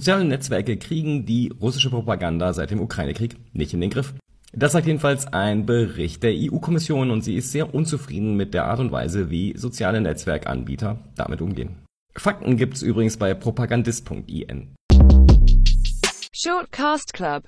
Soziale Netzwerke kriegen die russische Propaganda seit dem Ukraine-Krieg nicht in den Griff. Das sagt jedenfalls ein Bericht der EU-Kommission und sie ist sehr unzufrieden mit der Art und Weise, wie soziale Netzwerkanbieter damit umgehen. Fakten gibt's übrigens bei propagandist.in. Shortcast Club